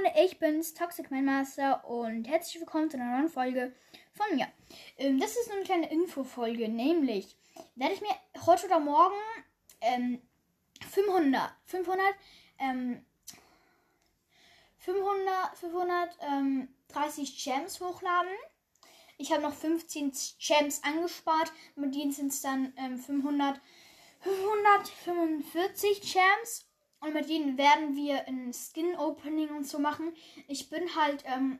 Freunde, ich bin's, Toxic Mindmaster und herzlich willkommen zu einer neuen Folge von mir. Ähm, das ist eine kleine Infofolge, nämlich werde ich mir heute oder morgen ähm, 500, 500, ähm, 500, 530 Gems hochladen. Ich habe noch 15 Gems angespart, mit denen sind es dann ähm, 500, 545 Gems und mit denen werden wir ein Skin-Opening und so machen. Ich bin halt ähm,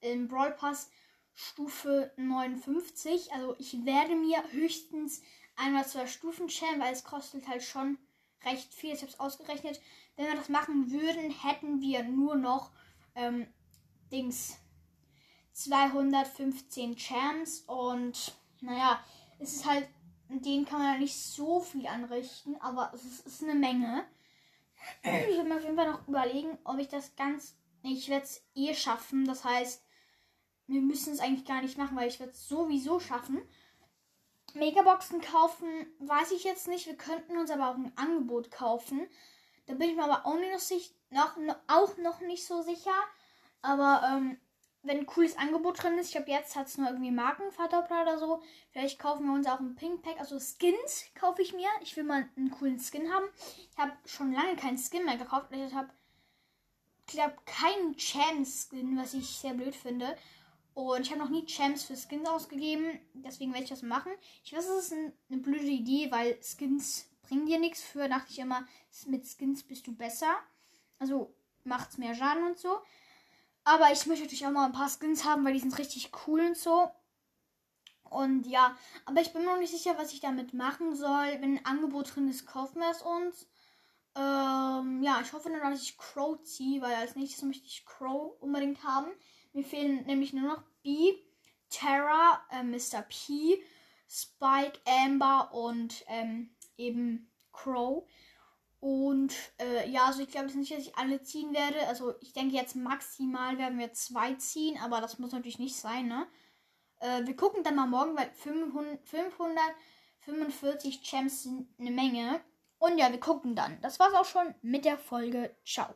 im Brawl Pass Stufe 59. Also ich werde mir höchstens einmal zwei Stufen stellen, weil es kostet halt schon recht viel. Ich habe es ausgerechnet. Wenn wir das machen würden, hätten wir nur noch ähm, Dings 215 Champs. Und naja, es ist halt, denen kann man ja nicht so viel anrichten, aber es ist, ist eine Menge. Ich werde mir auf jeden Fall noch überlegen, ob ich das ganz. Ich werde es eh schaffen. Das heißt, wir müssen es eigentlich gar nicht machen, weil ich werde es sowieso schaffen. Megaboxen kaufen, weiß ich jetzt nicht. Wir könnten uns aber auch ein Angebot kaufen. Da bin ich mir aber auch, nicht noch, noch, auch noch nicht so sicher. Aber ähm, wenn ein cooles Angebot drin ist, ich glaube, jetzt hat es nur irgendwie Markenverdoppler oder so. Vielleicht kaufen wir uns auch ein Pink Pack, also Skins kaufe ich mir. Ich will mal einen coolen Skin haben. Ich habe schon lange keinen Skin mehr gekauft. Ich habe, glaube keinen Chance-Skin, was ich sehr blöd finde. Und ich habe noch nie Champs für Skins ausgegeben. Deswegen werde ich das machen. Ich weiß, es ist ein, eine blöde Idee, weil Skins bringen dir nichts. Früher dachte ich immer, mit Skins bist du besser. Also macht es mehr Schaden und so. Aber ich möchte natürlich auch mal ein paar Skins haben, weil die sind richtig cool und so. Und ja, aber ich bin mir noch nicht sicher, was ich damit machen soll. Wenn ein Angebot drin ist, kaufen wir es uns. Ähm, ja, ich hoffe dann, dass ich Crow ziehe, weil als nächstes möchte ich Crow unbedingt haben. Mir fehlen nämlich nur noch B, Terra, äh, Mr. P, Spike, Amber und ähm, eben Crow. Und äh, ja, also ich glaube nicht, dass ich alle ziehen werde. Also ich denke jetzt maximal werden wir zwei ziehen, aber das muss natürlich nicht sein, ne? Äh, wir gucken dann mal morgen, weil 500, 545 Champs sind eine Menge. Und ja, wir gucken dann. Das war's auch schon mit der Folge. Ciao.